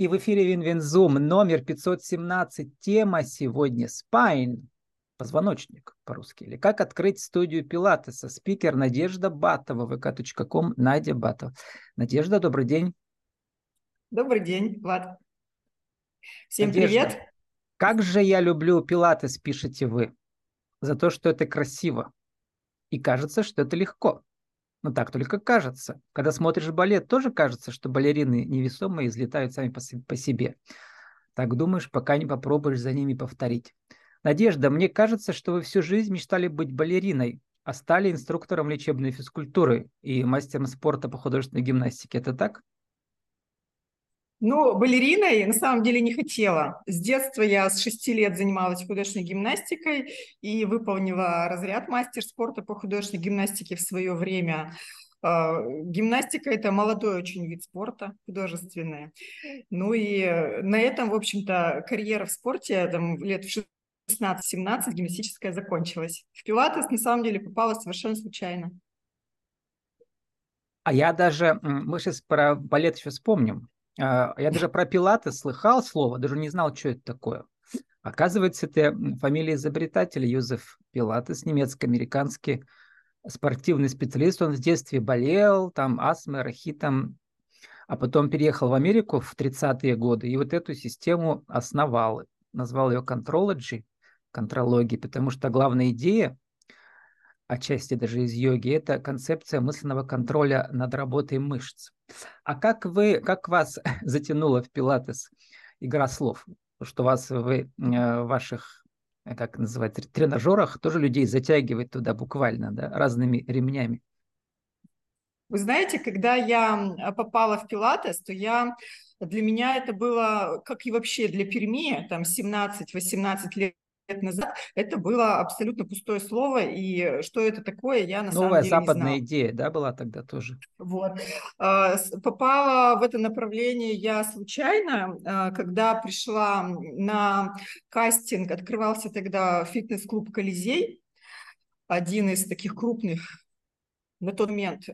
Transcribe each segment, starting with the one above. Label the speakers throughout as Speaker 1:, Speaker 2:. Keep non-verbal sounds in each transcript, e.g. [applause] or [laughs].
Speaker 1: И в эфире WinWin Zoom номер 517. Тема сегодня spine, позвоночник по-русски. Или как открыть студию Пилатеса. Спикер Надежда Батова, vk.com, Надя Батова. Надежда, добрый день.
Speaker 2: Добрый день, Влад. Всем
Speaker 1: Надежда,
Speaker 2: привет.
Speaker 1: Как же я люблю Пилатес, пишете вы. За то, что это красиво. И кажется, что это легко. Но так только кажется. Когда смотришь балет, тоже кажется, что балерины невесомые взлетают сами по себе. Так думаешь, пока не попробуешь за ними повторить. Надежда, мне кажется, что вы всю жизнь мечтали быть балериной, а стали инструктором лечебной физкультуры и мастером спорта по художественной гимнастике. Это так?
Speaker 2: Ну, балериной на самом деле не хотела. С детства я с шести лет занималась художественной гимнастикой и выполнила разряд мастер спорта по художественной гимнастике в свое время. А, гимнастика – это молодой очень вид спорта, художественный. Ну и на этом, в общем-то, карьера в спорте там, лет в 16-17 гимнастическая закончилась. В пилатес на самом деле попала совершенно случайно.
Speaker 1: А я даже, мы сейчас про балет еще вспомним. А, я даже про Пилата слыхал слово, даже не знал, что это такое. Оказывается, это фамилия изобретателя Юзеф Пилатес, немецко-американский спортивный специалист. Он в детстве болел, там астмой, рахитом, а потом переехал в Америку в 30-е годы и вот эту систему основал. Назвал ее контрологи, контрологи, потому что главная идея отчасти даже из йоги, это концепция мысленного контроля над работой мышц. А как вы, как вас [laughs] затянуло в пилатес игра слов? Что вас вы, э, в ваших, э, как называется, тренажерах тоже людей затягивает туда буквально, да, разными ремнями?
Speaker 2: Вы знаете, когда я попала в пилатес, то я для меня это было, как и вообще для Перми, там 17-18 лет лет назад это было абсолютно пустое слово, и что это такое, я на
Speaker 1: Новая
Speaker 2: самом деле
Speaker 1: западная
Speaker 2: не знала.
Speaker 1: идея, да, была тогда тоже?
Speaker 2: Вот. А, попала в это направление я случайно, а, когда пришла на кастинг, открывался тогда фитнес-клуб «Колизей», один из таких крупных на тот момент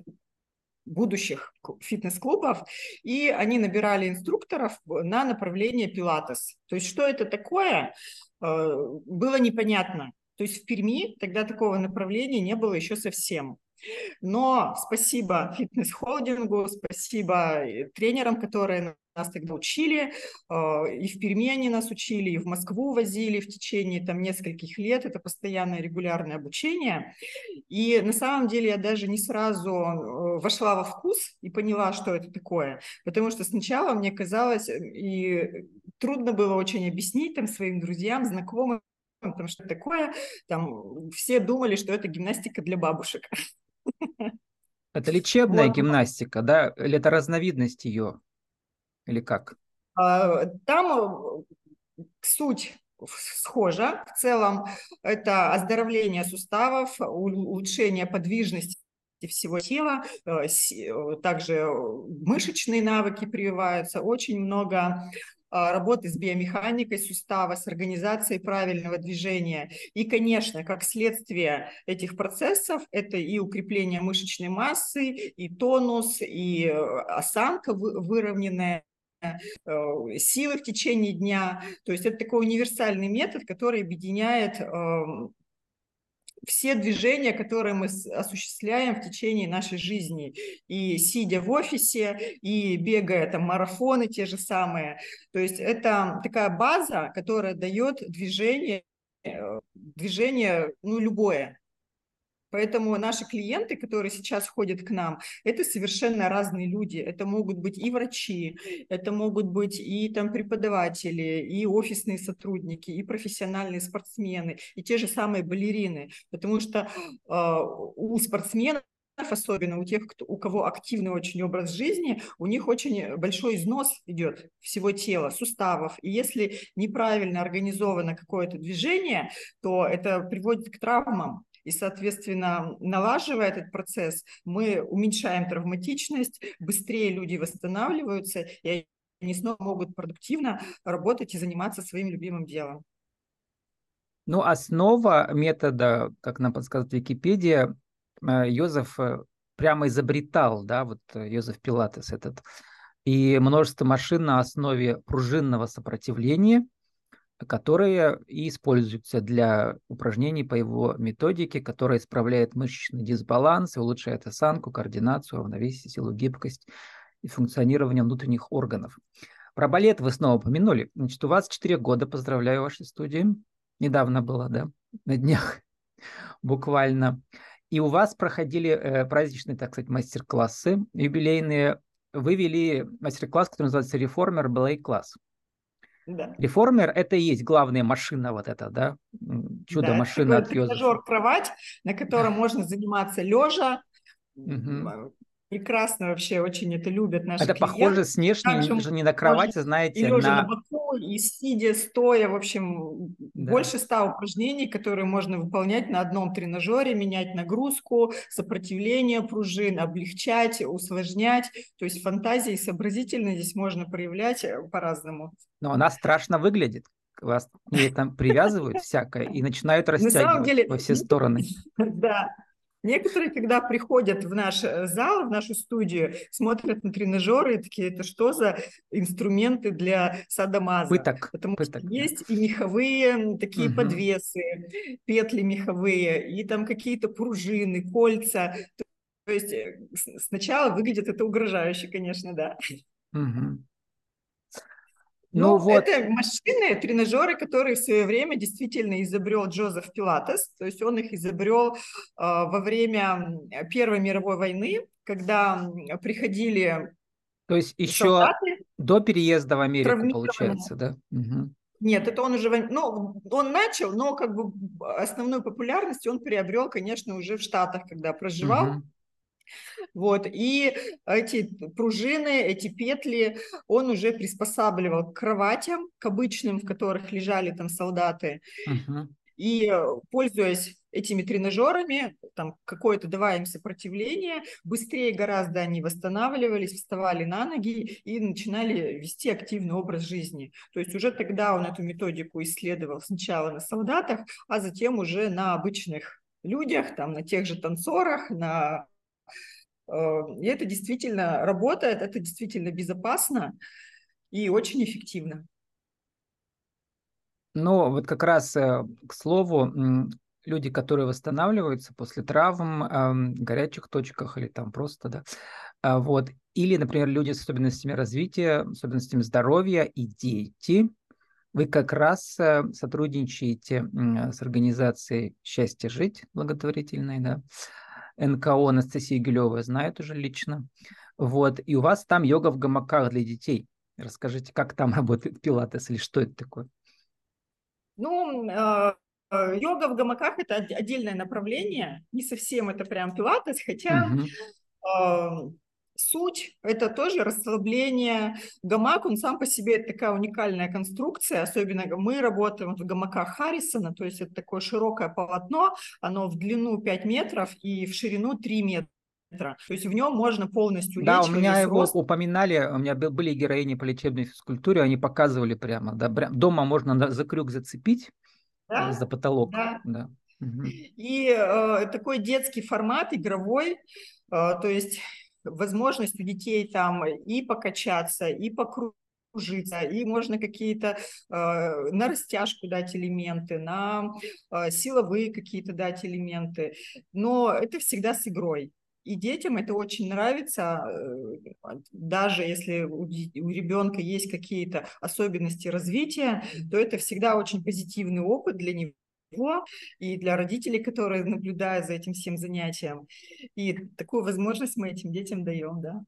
Speaker 2: будущих фитнес-клубов, и они набирали инструкторов на направление пилатес. То есть что это такое? Э, было непонятно. То есть в Перми тогда такого направления не было еще совсем. Но спасибо фитнес-холдингу, спасибо э, тренерам, которые нас тогда учили, э, и в Перми они нас учили, и в Москву возили в течение там нескольких лет, это постоянное регулярное обучение. И на самом деле я даже не сразу вошла во вкус и поняла, что это такое, потому что сначала мне казалось, и трудно было очень объяснить там своим друзьям, знакомым, потому что такое, там все думали, что это гимнастика для бабушек.
Speaker 1: Это лечебная вот. гимнастика, да? Или это разновидность ее? Или как?
Speaker 2: А, там э, суть схожа. В целом это оздоровление суставов, улучшение подвижности всего тела, э, э, также мышечные навыки прививаются, очень много работы с биомеханикой сустава, с организацией правильного движения. И, конечно, как следствие этих процессов, это и укрепление мышечной массы, и тонус, и э, осанка выровненная, э, силы в течение дня. То есть это такой универсальный метод, который объединяет эм, все движения, которые мы осуществляем в течение нашей жизни, и сидя в офисе, и бегая там марафоны те же самые. То есть это такая база, которая дает движение, э, движение ну, любое. Поэтому наши клиенты, которые сейчас ходят к нам, это совершенно разные люди. Это могут быть и врачи, это могут быть и там преподаватели, и офисные сотрудники, и профессиональные спортсмены, и те же самые балерины. Потому что э, у спортсменов особенно у тех, кто, у кого активный очень образ жизни, у них очень большой износ идет всего тела, суставов. И если неправильно организовано какое-то движение, то это приводит к травмам и, соответственно, налаживая этот процесс, мы уменьшаем травматичность, быстрее люди восстанавливаются, и они снова могут продуктивно работать и заниматься своим любимым делом.
Speaker 1: Ну, основа метода, как нам подсказывает Википедия, э, Йозеф э, прямо изобретал, да, вот э, Йозеф Пилатес этот, и множество машин на основе пружинного сопротивления, которые и используются для упражнений по его методике, которая исправляет мышечный дисбаланс и улучшает осанку, координацию, равновесие, силу, гибкость и функционирование внутренних органов. Про балет вы снова упомянули. Значит, у вас 4 года, поздравляю вашей студии. Недавно было, да, на днях [laughs] буквально. И у вас проходили э, праздничные, так сказать, мастер-классы юбилейные. Вы вели мастер-класс, который называется «Реформер Балlet класс». Да. Реформер – это и есть главная машина вот эта, да? Чудо-машина да, от
Speaker 2: Йозефа. кровать, на котором [laughs] можно заниматься лежа, угу прекрасно вообще очень это любят наши
Speaker 1: Это
Speaker 2: клиенты.
Speaker 1: похоже с внешним, же не на кровати, знаете,
Speaker 2: на... на боку, и сидя, стоя, в общем, да. больше ста упражнений, которые можно выполнять на одном тренажере, менять нагрузку, сопротивление пружин, облегчать, усложнять. То есть фантазии и сообразительность здесь можно проявлять э, по-разному.
Speaker 1: Но она страшно выглядит вас к ней там привязывают всякое и начинают растягивать деле, во все стороны. [laughs]
Speaker 2: Да, Некоторые, когда приходят в наш э, зал, в нашу студию, смотрят на тренажеры и такие, это что за инструменты для садомаза?
Speaker 1: Пыток.
Speaker 2: Потому
Speaker 1: пыток,
Speaker 2: что есть и меховые такие угу. подвесы, петли меховые, и там какие-то пружины, кольца. То есть э, сначала выглядит это угрожающе, конечно, да. Угу. Ну, ну вот. это машины, тренажеры, которые в свое время действительно изобрел Джозеф Пилатес. То есть он их изобрел э, во время Первой мировой войны, когда приходили
Speaker 1: То есть еще солдаты, до переезда в Америку, получается, да? Угу.
Speaker 2: Нет, это он уже, ну, он начал, но как бы основную популярность он приобрел, конечно, уже в Штатах, когда проживал. Угу. Вот, и эти пружины, эти петли он уже приспосабливал к кроватям, к обычным, в которых лежали там солдаты. Uh-huh. И, пользуясь этими тренажерами, там какое-то давая им сопротивление, быстрее гораздо они восстанавливались, вставали на ноги и начинали вести активный образ жизни. То есть уже тогда он эту методику исследовал сначала на солдатах, а затем уже на обычных людях, там, на тех же танцорах, на Э, и это действительно работает, это действительно безопасно и очень эффективно.
Speaker 1: Ну, вот как раз э, к слову, люди, которые восстанавливаются после травм, горячих точках или там просто, да, а, вот, или, например, люди с особенностями развития, особенностями здоровья и дети, вы как раз э, сотрудничаете с организацией «Счастье жить» благотворительной, да, НКО Анастасия Гилева знает уже лично. Вот, и у вас там йога в гамаках для детей. Расскажите, как там [laughs] работает пилатес или что это такое?
Speaker 2: Ну, э, йога в гамаках – это отдельное направление. Не совсем это прям пилатес, хотя угу суть – это тоже расслабление. Гамак, он сам по себе это такая уникальная конструкция, особенно мы работаем в гамаках Харрисона, то есть это такое широкое полотно, оно в длину 5 метров и в ширину 3 метра. То есть в нем можно полностью
Speaker 1: Да, у меня его рост. упоминали, у меня были героини по лечебной физкультуре, они показывали прямо, да, дома можно за крюк зацепить, да? за потолок. Да. да.
Speaker 2: И э, такой детский формат, игровой, э, то есть возможность у детей там и покачаться, и покружиться, и можно какие-то э, на растяжку дать элементы, на э, силовые какие-то дать элементы, но это всегда с игрой. И детям это очень нравится, э, даже если у, у ребенка есть какие-то особенности развития, то это всегда очень позитивный опыт для него и для родителей, которые [laughs] наблюдают за этим всем занятием. И такую возможность мы этим детям даем, да.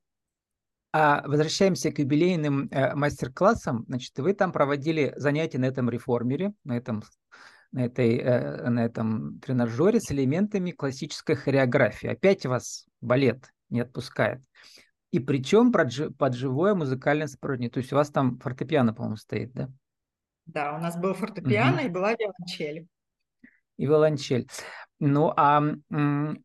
Speaker 1: А возвращаемся к юбилейным э, мастер-классам. Значит, вы там проводили занятия на этом реформере, на этом, на, этой, э, на этом тренажере с элементами классической хореографии. Опять вас балет не отпускает. И причем под живое музыкальное сопровождение. То есть у вас там фортепиано, по-моему, стоит, да?
Speaker 2: Да, у нас был фортепиано угу. и была виолончель
Speaker 1: и виолончель. Ну, а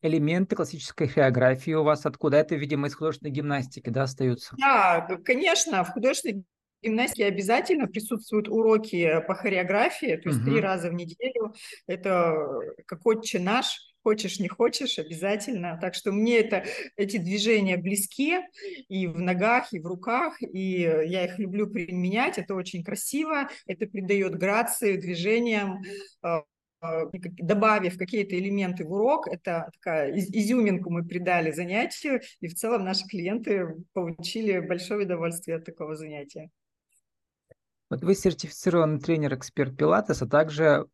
Speaker 1: элементы классической хореографии у вас откуда? Это, видимо, из художественной гимнастики, да, остаются?
Speaker 2: Да, конечно, в художественной гимнастике обязательно присутствуют уроки по хореографии, то есть угу. три раза в неделю. Это как отче наш, хочешь, не хочешь, обязательно. Так что мне это, эти движения близки и в ногах, и в руках, и я их люблю применять, это очень красиво, это придает грации движениям, а, добавив какие-то элементы в урок, это такая изюминку мы придали занятию, и в целом наши клиенты получили большое удовольствие от такого занятия.
Speaker 1: Вот вы сертифицированный тренер-эксперт Пилатес, а также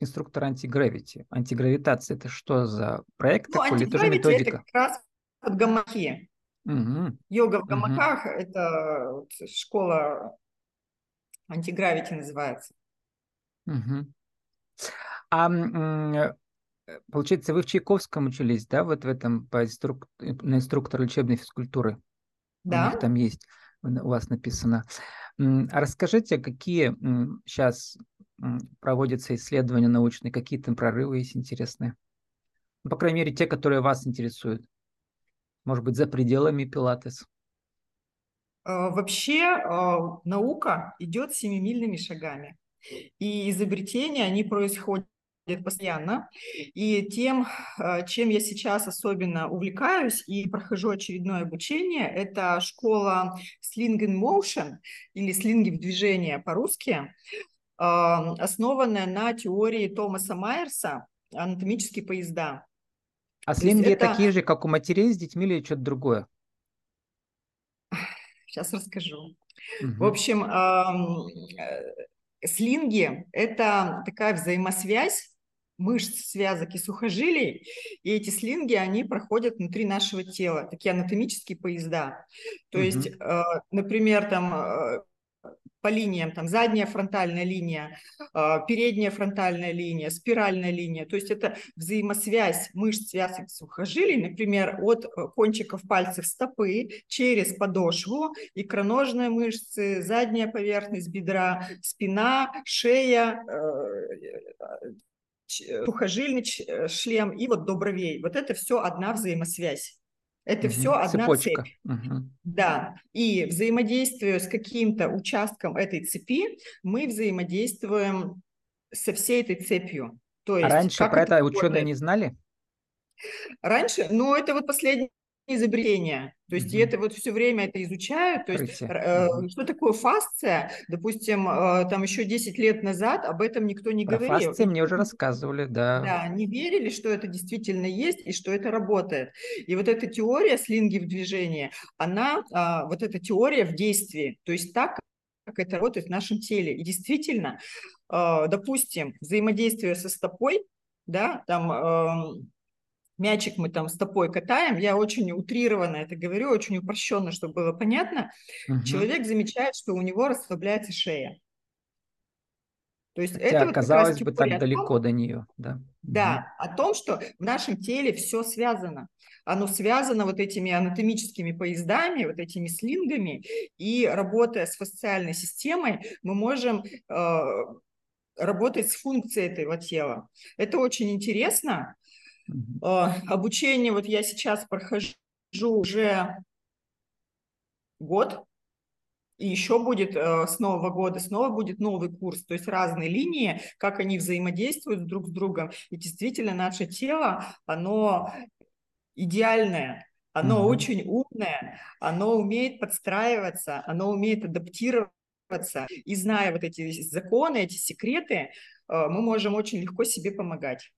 Speaker 1: инструктор антигравити. Антигравитация – это что за проект ну, такой или тоже методика?
Speaker 2: это как раз под гамаки. Угу. Йога в гамаках угу. – это школа антигравити называется.
Speaker 1: Угу. А э, получается, вы в Чайковском учились, да, вот в этом по инструк... на инструктор лечебной физкультуры? Да. У них там есть, у вас написано. А расскажите, какие сейчас проводятся исследования научные, какие там прорывы есть интересные? Ну, по крайней мере, те, которые вас интересуют. Может быть, за пределами Пилатес.
Speaker 2: А, вообще а, наука идет семимильными шагами. И изобретения, они происходят постоянно. И тем, а, чем я сейчас особенно увлекаюсь и прохожу очередное обучение, это школа Sling in Motion или слинги в движении по-русски, а, основанная на теории Томаса Майерса «Анатомические поезда».
Speaker 1: А слинги это... такие же, как у матерей с детьми или что-то другое?
Speaker 2: Сейчас расскажу. Угу. В общем, э, слинги – это такая взаимосвязь мышц, связок и сухожилий, и эти слинги, они проходят внутри нашего тела, такие анатомические поезда. То угу. есть, э, например, там э, по линиям, там задняя фронтальная линия, э, передняя фронтальная линия, спиральная линия. То есть это взаимосвязь мышц, связок, сухожилий, например, от кончиков пальцев стопы через подошву, икроножные мышцы, задняя поверхность бедра, спина, шея, сухожильный э, шлем и вот до бровей. Вот это все одна взаимосвязь. Это угу, все одна цепочка. цепь. Угу. Да. И взаимодействуя с каким-то участком этой цепи, мы взаимодействуем со всей этой цепью.
Speaker 1: То а есть, а раньше про это, это ученые не знали?
Speaker 2: Раньше, ну, это вот последние изобретения. То есть mm-hmm. это вот все время это изучают. То есть э, mm-hmm. что такое фасция? Допустим, э, там еще 10 лет назад об этом никто не Про говорил.
Speaker 1: Фасции мне уже рассказывали, да.
Speaker 2: Да, не верили, что это действительно есть и что это работает. И вот эта теория слинги в движении, она, э, вот эта теория в действии. То есть так, как это работает в нашем теле. И действительно, э, допустим, взаимодействие со стопой, да, там... Э, мячик мы там стопой катаем, я очень утрированно это говорю, очень упрощенно, чтобы было понятно, угу. человек замечает, что у него расслабляется шея.
Speaker 1: То есть Хотя, это казалось вот бы, так далеко до нее. Да,
Speaker 2: да угу. о том, что в нашем теле все связано. Оно связано вот этими анатомическими поездами, вот этими слингами, и работая с фасциальной системой, мы можем э, работать с функцией этого тела. Это очень интересно, обучение вот я сейчас прохожу уже год, и еще будет э, с нового года, снова будет новый курс, то есть разные линии, как они взаимодействуют друг с другом. И действительно наше тело, оно идеальное, оно mm-hmm. очень умное, оно умеет подстраиваться, оно умеет адаптироваться. И зная вот эти законы, эти секреты, э, мы можем очень легко себе помогать.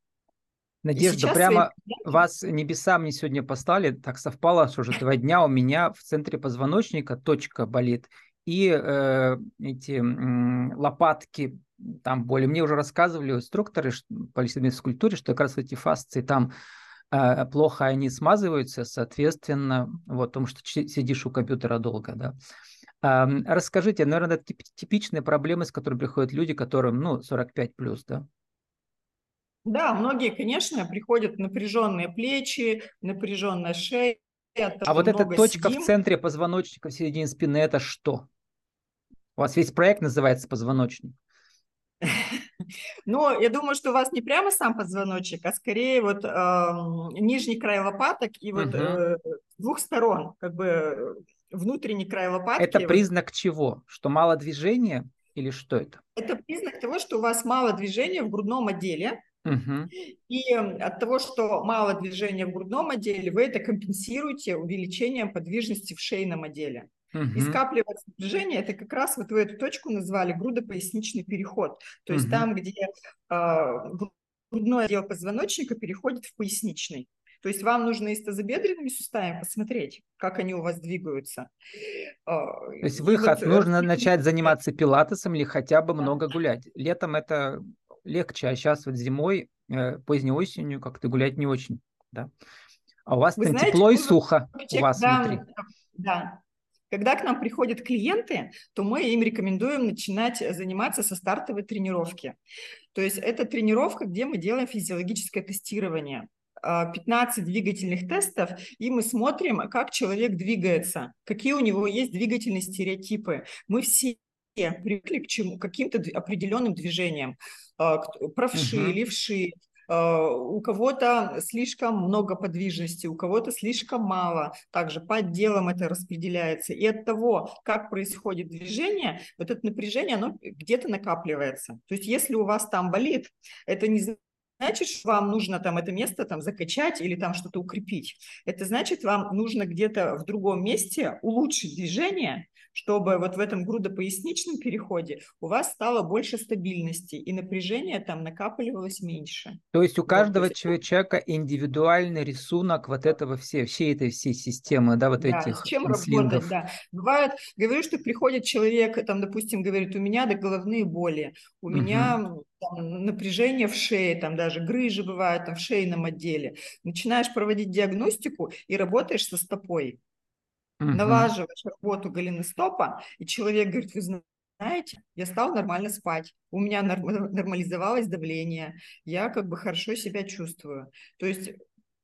Speaker 1: Надежда, прямо свои... вас небеса мне сегодня послали, так совпало, что уже два дня у меня в центре позвоночника точка болит, и э, эти э, лопатки, там боли. Мне уже рассказывали инструкторы по физкультуре, что как раз эти фасции там э, плохо они смазываются, соответственно, вот, потому что сидишь у компьютера долго, да. Э, расскажите, наверное, это типичные проблемы, с которыми приходят люди, которым, ну, 45 плюс, да?
Speaker 2: Да, многие, конечно, приходят напряженные плечи, напряженная шея.
Speaker 1: А вот эта точка сидим. в центре позвоночника, в середине спины, это что? У вас весь проект называется «Позвоночник». [laughs]
Speaker 2: Ну, я думаю, что у вас не прямо сам позвоночник, а скорее вот э, нижний край лопаток и вот угу. э, двух сторон, как бы внутренний край лопатки.
Speaker 1: Это признак чего? Что мало движения или что это?
Speaker 2: Это признак того, что у вас мало движения в грудном отделе, Угу. И от того, что мало движения в грудном отделе, вы это компенсируете увеличением подвижности в шейном отделе. Угу. И скапливается напряжение, это как раз вот вы эту точку назвали грудопоясничный переход. То есть угу. там, где э, грудной отдел позвоночника переходит в поясничный. То есть вам нужно и с тазобедренными суставами посмотреть, как они у вас двигаются.
Speaker 1: А, То есть выход, вот, нужно начать заниматься пилатесом или хотя бы много гулять. Летом это легче, а сейчас вот зимой, э, поздней осенью как-то гулять не очень, да. А у вас там тепло и сухо у вас
Speaker 2: да,
Speaker 1: внутри.
Speaker 2: Да. Когда к нам приходят клиенты, то мы им рекомендуем начинать заниматься со стартовой тренировки. То есть это тренировка, где мы делаем физиологическое тестирование. 15 а, двигательных тестов, и мы смотрим, как человек двигается, какие у него есть двигательные стереотипы. Мы все привыкли к чему, каким-то определенным движениям. А, правши, угу. левши, а, у кого-то слишком много подвижности, у кого-то слишком мало. Также по отделам это распределяется. И от того, как происходит движение, вот это напряжение, оно где-то накапливается. То есть если у вас там болит, это не значит, что вам нужно там это место там закачать или там что-то укрепить. Это значит, вам нужно где-то в другом месте улучшить движение, чтобы вот в этом грудопоясничном переходе у вас стало больше стабильности, и напряжение там накапливалось меньше.
Speaker 1: То есть у каждого вот, человека индивидуальный рисунок вот этого все, всей этой всей системы, да, вот да, этих
Speaker 2: с чем работать, да. Бывает, говорю, что приходит человек, там, допустим, говорит, у меня да, головные боли, у угу. меня там, напряжение в шее, там даже грыжи бывают там, в шейном отделе. Начинаешь проводить диагностику и работаешь со стопой угу. налаживаешь работу голеностопа, и человек говорит, вы знаете, я стал нормально спать, у меня нормализовалось давление, я как бы хорошо себя чувствую. То есть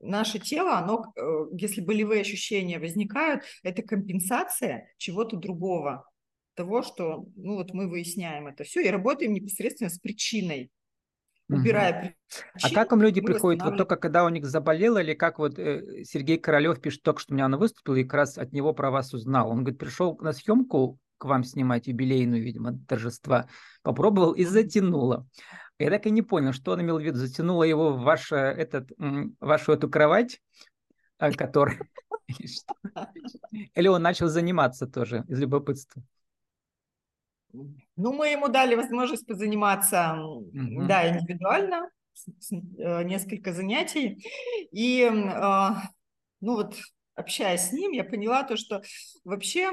Speaker 2: наше тело, оно, э, если болевые ощущения возникают, это компенсация чего-то другого, того, что, ну вот мы выясняем это все и работаем непосредственно с причиной убирая
Speaker 1: А как вам люди приходят? Вот только когда у них заболело, или как вот э, Сергей Королев пишет, только что у меня он выступил, и как раз от него про вас узнал. Он говорит, пришел на съемку к вам снимать юбилейную, видимо, торжества, попробовал и затянуло. Я так и не понял, что он имел в виду. Затянуло его в ваше, этот, вашу эту кровать, э, которая... [laughs] [laughs] Или он начал заниматься тоже из любопытства?
Speaker 2: Ну, мы ему дали возможность позаниматься, mm-hmm. да, индивидуально, э, несколько занятий. И, а, ну вот, общаясь с ним, я поняла то, что вообще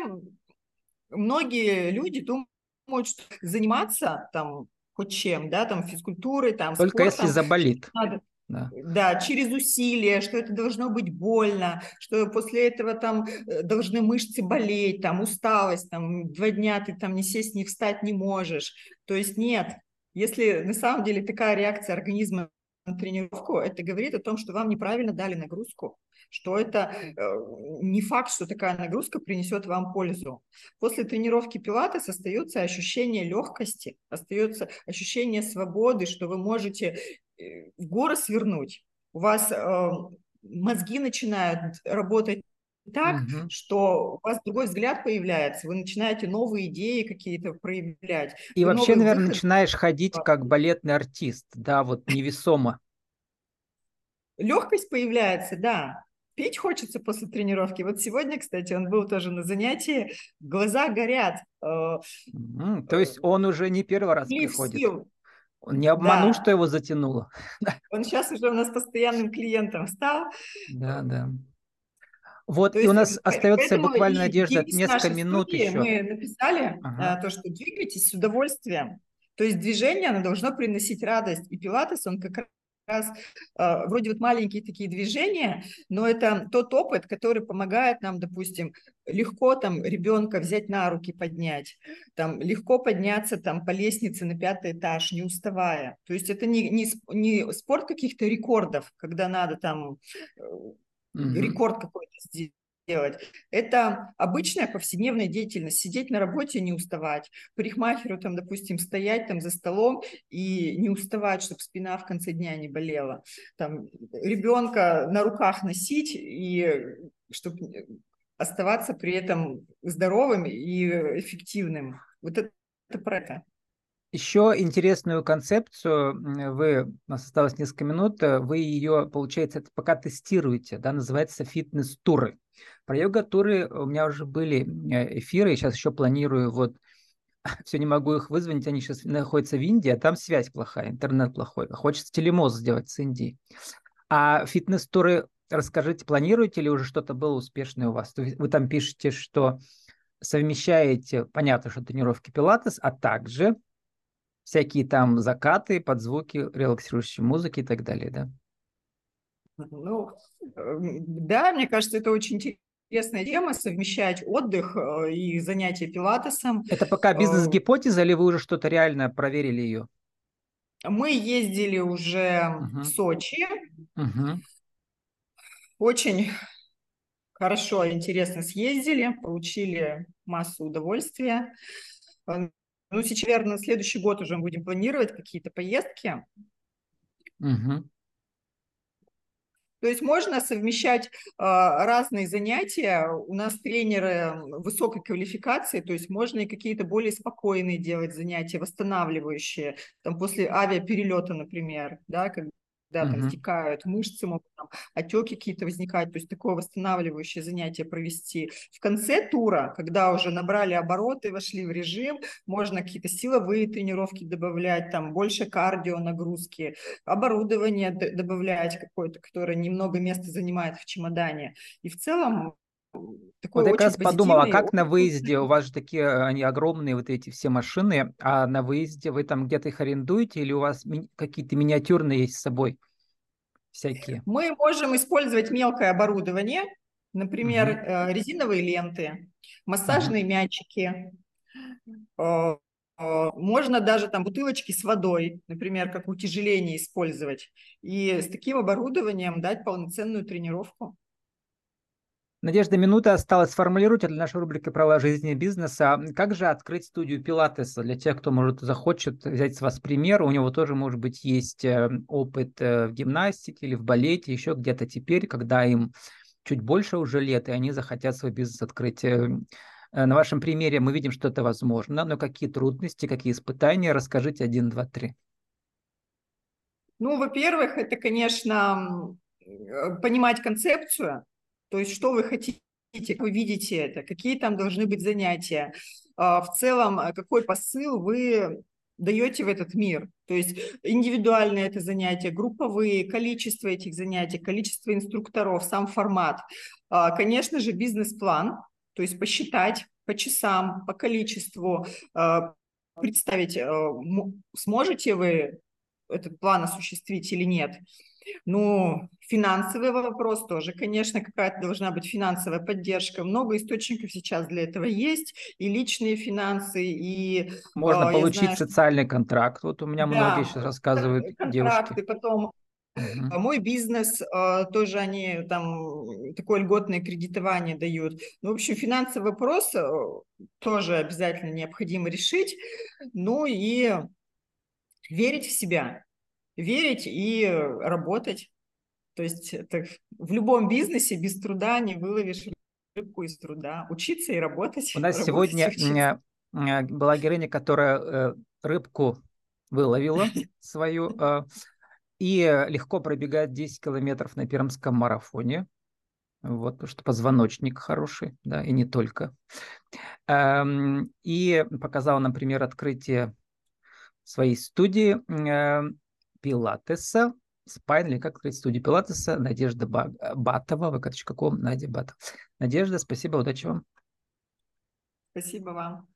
Speaker 2: многие люди думают, что заниматься там хоть чем, да, там физкультурой, там
Speaker 1: Только спортом, если заболит. Надо,
Speaker 2: да. да, через усилия, что это должно быть больно, что после этого там э, должны мышцы болеть, там усталость, там два дня ты там не сесть, не встать не можешь. То есть нет, если на самом деле такая реакция организма тренировку, это говорит о том, что вам неправильно дали нагрузку, что это э, не факт, что такая нагрузка принесет вам пользу. После тренировки пилатес остается ощущение легкости, остается ощущение свободы, что вы можете Э, в горы свернуть, у вас э, мозги начинают работать так, угу. что у вас другой взгляд появляется, вы начинаете новые идеи какие-то проявлять.
Speaker 1: И вообще, наверное, выход... начинаешь ходить как балетный артист, да, вот невесомо.
Speaker 2: Легкость появляется, да. Пить хочется после тренировки. Вот сегодня, кстати, он был тоже на занятии, глаза горят.
Speaker 1: Mm, то есть он уже не первый раз приходит. Сил. Он не обманул, да. что его затянуло. [laughs]
Speaker 2: Он сейчас уже у нас постоянным клиентом стал.
Speaker 1: Да, да. Вот, то и есть, у нас остается буквально надежда несколько минут еще.
Speaker 2: Мы написали ага. а, то, что двигайтесь с удовольствием. То есть движение, оно должно приносить радость. И пилатес, он как раз э, вроде вот маленькие такие движения, но это тот опыт, который помогает нам, допустим, легко там ребенка взять на руки, поднять, там легко подняться там по лестнице на пятый этаж, не уставая. То есть это не, не, не спорт каких-то рекордов, когда надо там угу. рекорд какой-то сделать делать. Это обычная повседневная деятельность. Сидеть на работе, не уставать. Парикмахеру, там, допустим, стоять там за столом и не уставать, чтобы спина в конце дня не болела. Там, ребенка на руках носить и чтобы оставаться при этом здоровым и эффективным. Вот это, это про это.
Speaker 1: Еще интересную концепцию вы, у нас осталось несколько минут, вы ее, получается, это пока тестируете, да, называется фитнес-туры. Про йога-туры у меня уже были э, эфиры, сейчас еще планирую, вот, [laughs] все не могу их вызвонить, они сейчас находятся в Индии, а там связь плохая, интернет плохой. Хочется телемост сделать с Индии. А фитнес-туры, расскажите, планируете ли уже что-то было успешное у вас? Вы там пишете, что совмещаете, понятно, что тренировки пилатес, а также всякие там закаты под звуки релаксирующей музыки и так далее, да?
Speaker 2: Ну, да, мне кажется, это очень интересная тема, совмещать отдых э, и занятия пилатесом.
Speaker 1: Это пока бизнес-гипотеза или вы уже что-то реально проверили ее?
Speaker 2: Мы ездили уже uh-huh. в Сочи. Uh-huh. Очень хорошо, интересно съездили, получили массу удовольствия. Ну, сейчас, наверное, на следующий год уже будем планировать какие-то поездки. Угу. То есть можно совмещать э, разные занятия. У нас тренеры высокой квалификации, то есть можно и какие-то более спокойные делать занятия, восстанавливающие, там после авиаперелета, например, да, когда да, там стекают мышцы, могут там отеки какие-то возникать, то есть такое восстанавливающее занятие провести. В конце тура, когда уже набрали обороты, вошли в режим, можно какие-то силовые тренировки добавлять, там больше кардио нагрузки, оборудование добавлять какое-то, которое немного места занимает в чемодане. И в целом
Speaker 1: такой вот я как раз подумала, а как на выезде, у вас же такие, э, они огромные, вот эти все машины, а на выезде вы там где-то их арендуете или у вас ми- какие-то миниатюрные есть с собой всякие?
Speaker 2: Мы можем использовать мелкое оборудование, например, угу. резиновые ленты, массажные угу. мячики, э, можно даже там бутылочки с водой, например, как утяжеление использовать, и с таким оборудованием дать полноценную тренировку.
Speaker 1: Надежда, минута осталась. Сформулируйте для нашей рубрики «Правила жизни и бизнеса». Как же открыть студию пилатеса для тех, кто, может, захочет взять с вас пример? У него тоже, может быть, есть э, опыт э, в гимнастике или в балете, еще где-то теперь, когда им чуть больше уже лет, и они захотят свой бизнес открыть. Э, на вашем примере мы видим, что это возможно, но какие трудности, какие испытания? Расскажите один, два, три.
Speaker 2: Ну, во-первых, это, конечно, понимать концепцию, то есть что вы хотите, как вы видите это, какие там должны быть занятия. А, в целом, а, какой посыл вы даете в этот мир. То есть индивидуальные это занятия, групповые, количество этих занятий, количество инструкторов, сам формат. А, конечно же, бизнес-план, то есть посчитать по часам, по количеству, представить, сможете вы этот план осуществить или нет. Ну, финансовый вопрос тоже, конечно, какая-то должна быть финансовая поддержка. Много источников сейчас для этого есть, и личные финансы, и...
Speaker 1: Можно э, получить знаю, социальный контракт. Вот у меня да, многие сейчас рассказывают контракты, девушки.
Speaker 2: потом Uh-huh. Мой бизнес э, тоже они там такое льготное кредитование дают. Ну, в общем, финансовый вопрос э, тоже обязательно необходимо решить. Ну и верить в себя верить и работать. То есть это в любом бизнесе без труда не выловишь рыбку из труда. Учиться и работать.
Speaker 1: У нас сегодня э, была героиня, которая э, рыбку выловила [laughs] свою э, и легко пробегает 10 километров на Пермском марафоне. Вот, потому что позвоночник хороший, да, и не только. Эм, и показала, например, открытие своей студии Пилатеса, Спайн, или как сказать, студия Пилатеса, Надежда Батова, vk.com, Надя Батова. Надежда, спасибо, удачи вам.
Speaker 2: Спасибо вам.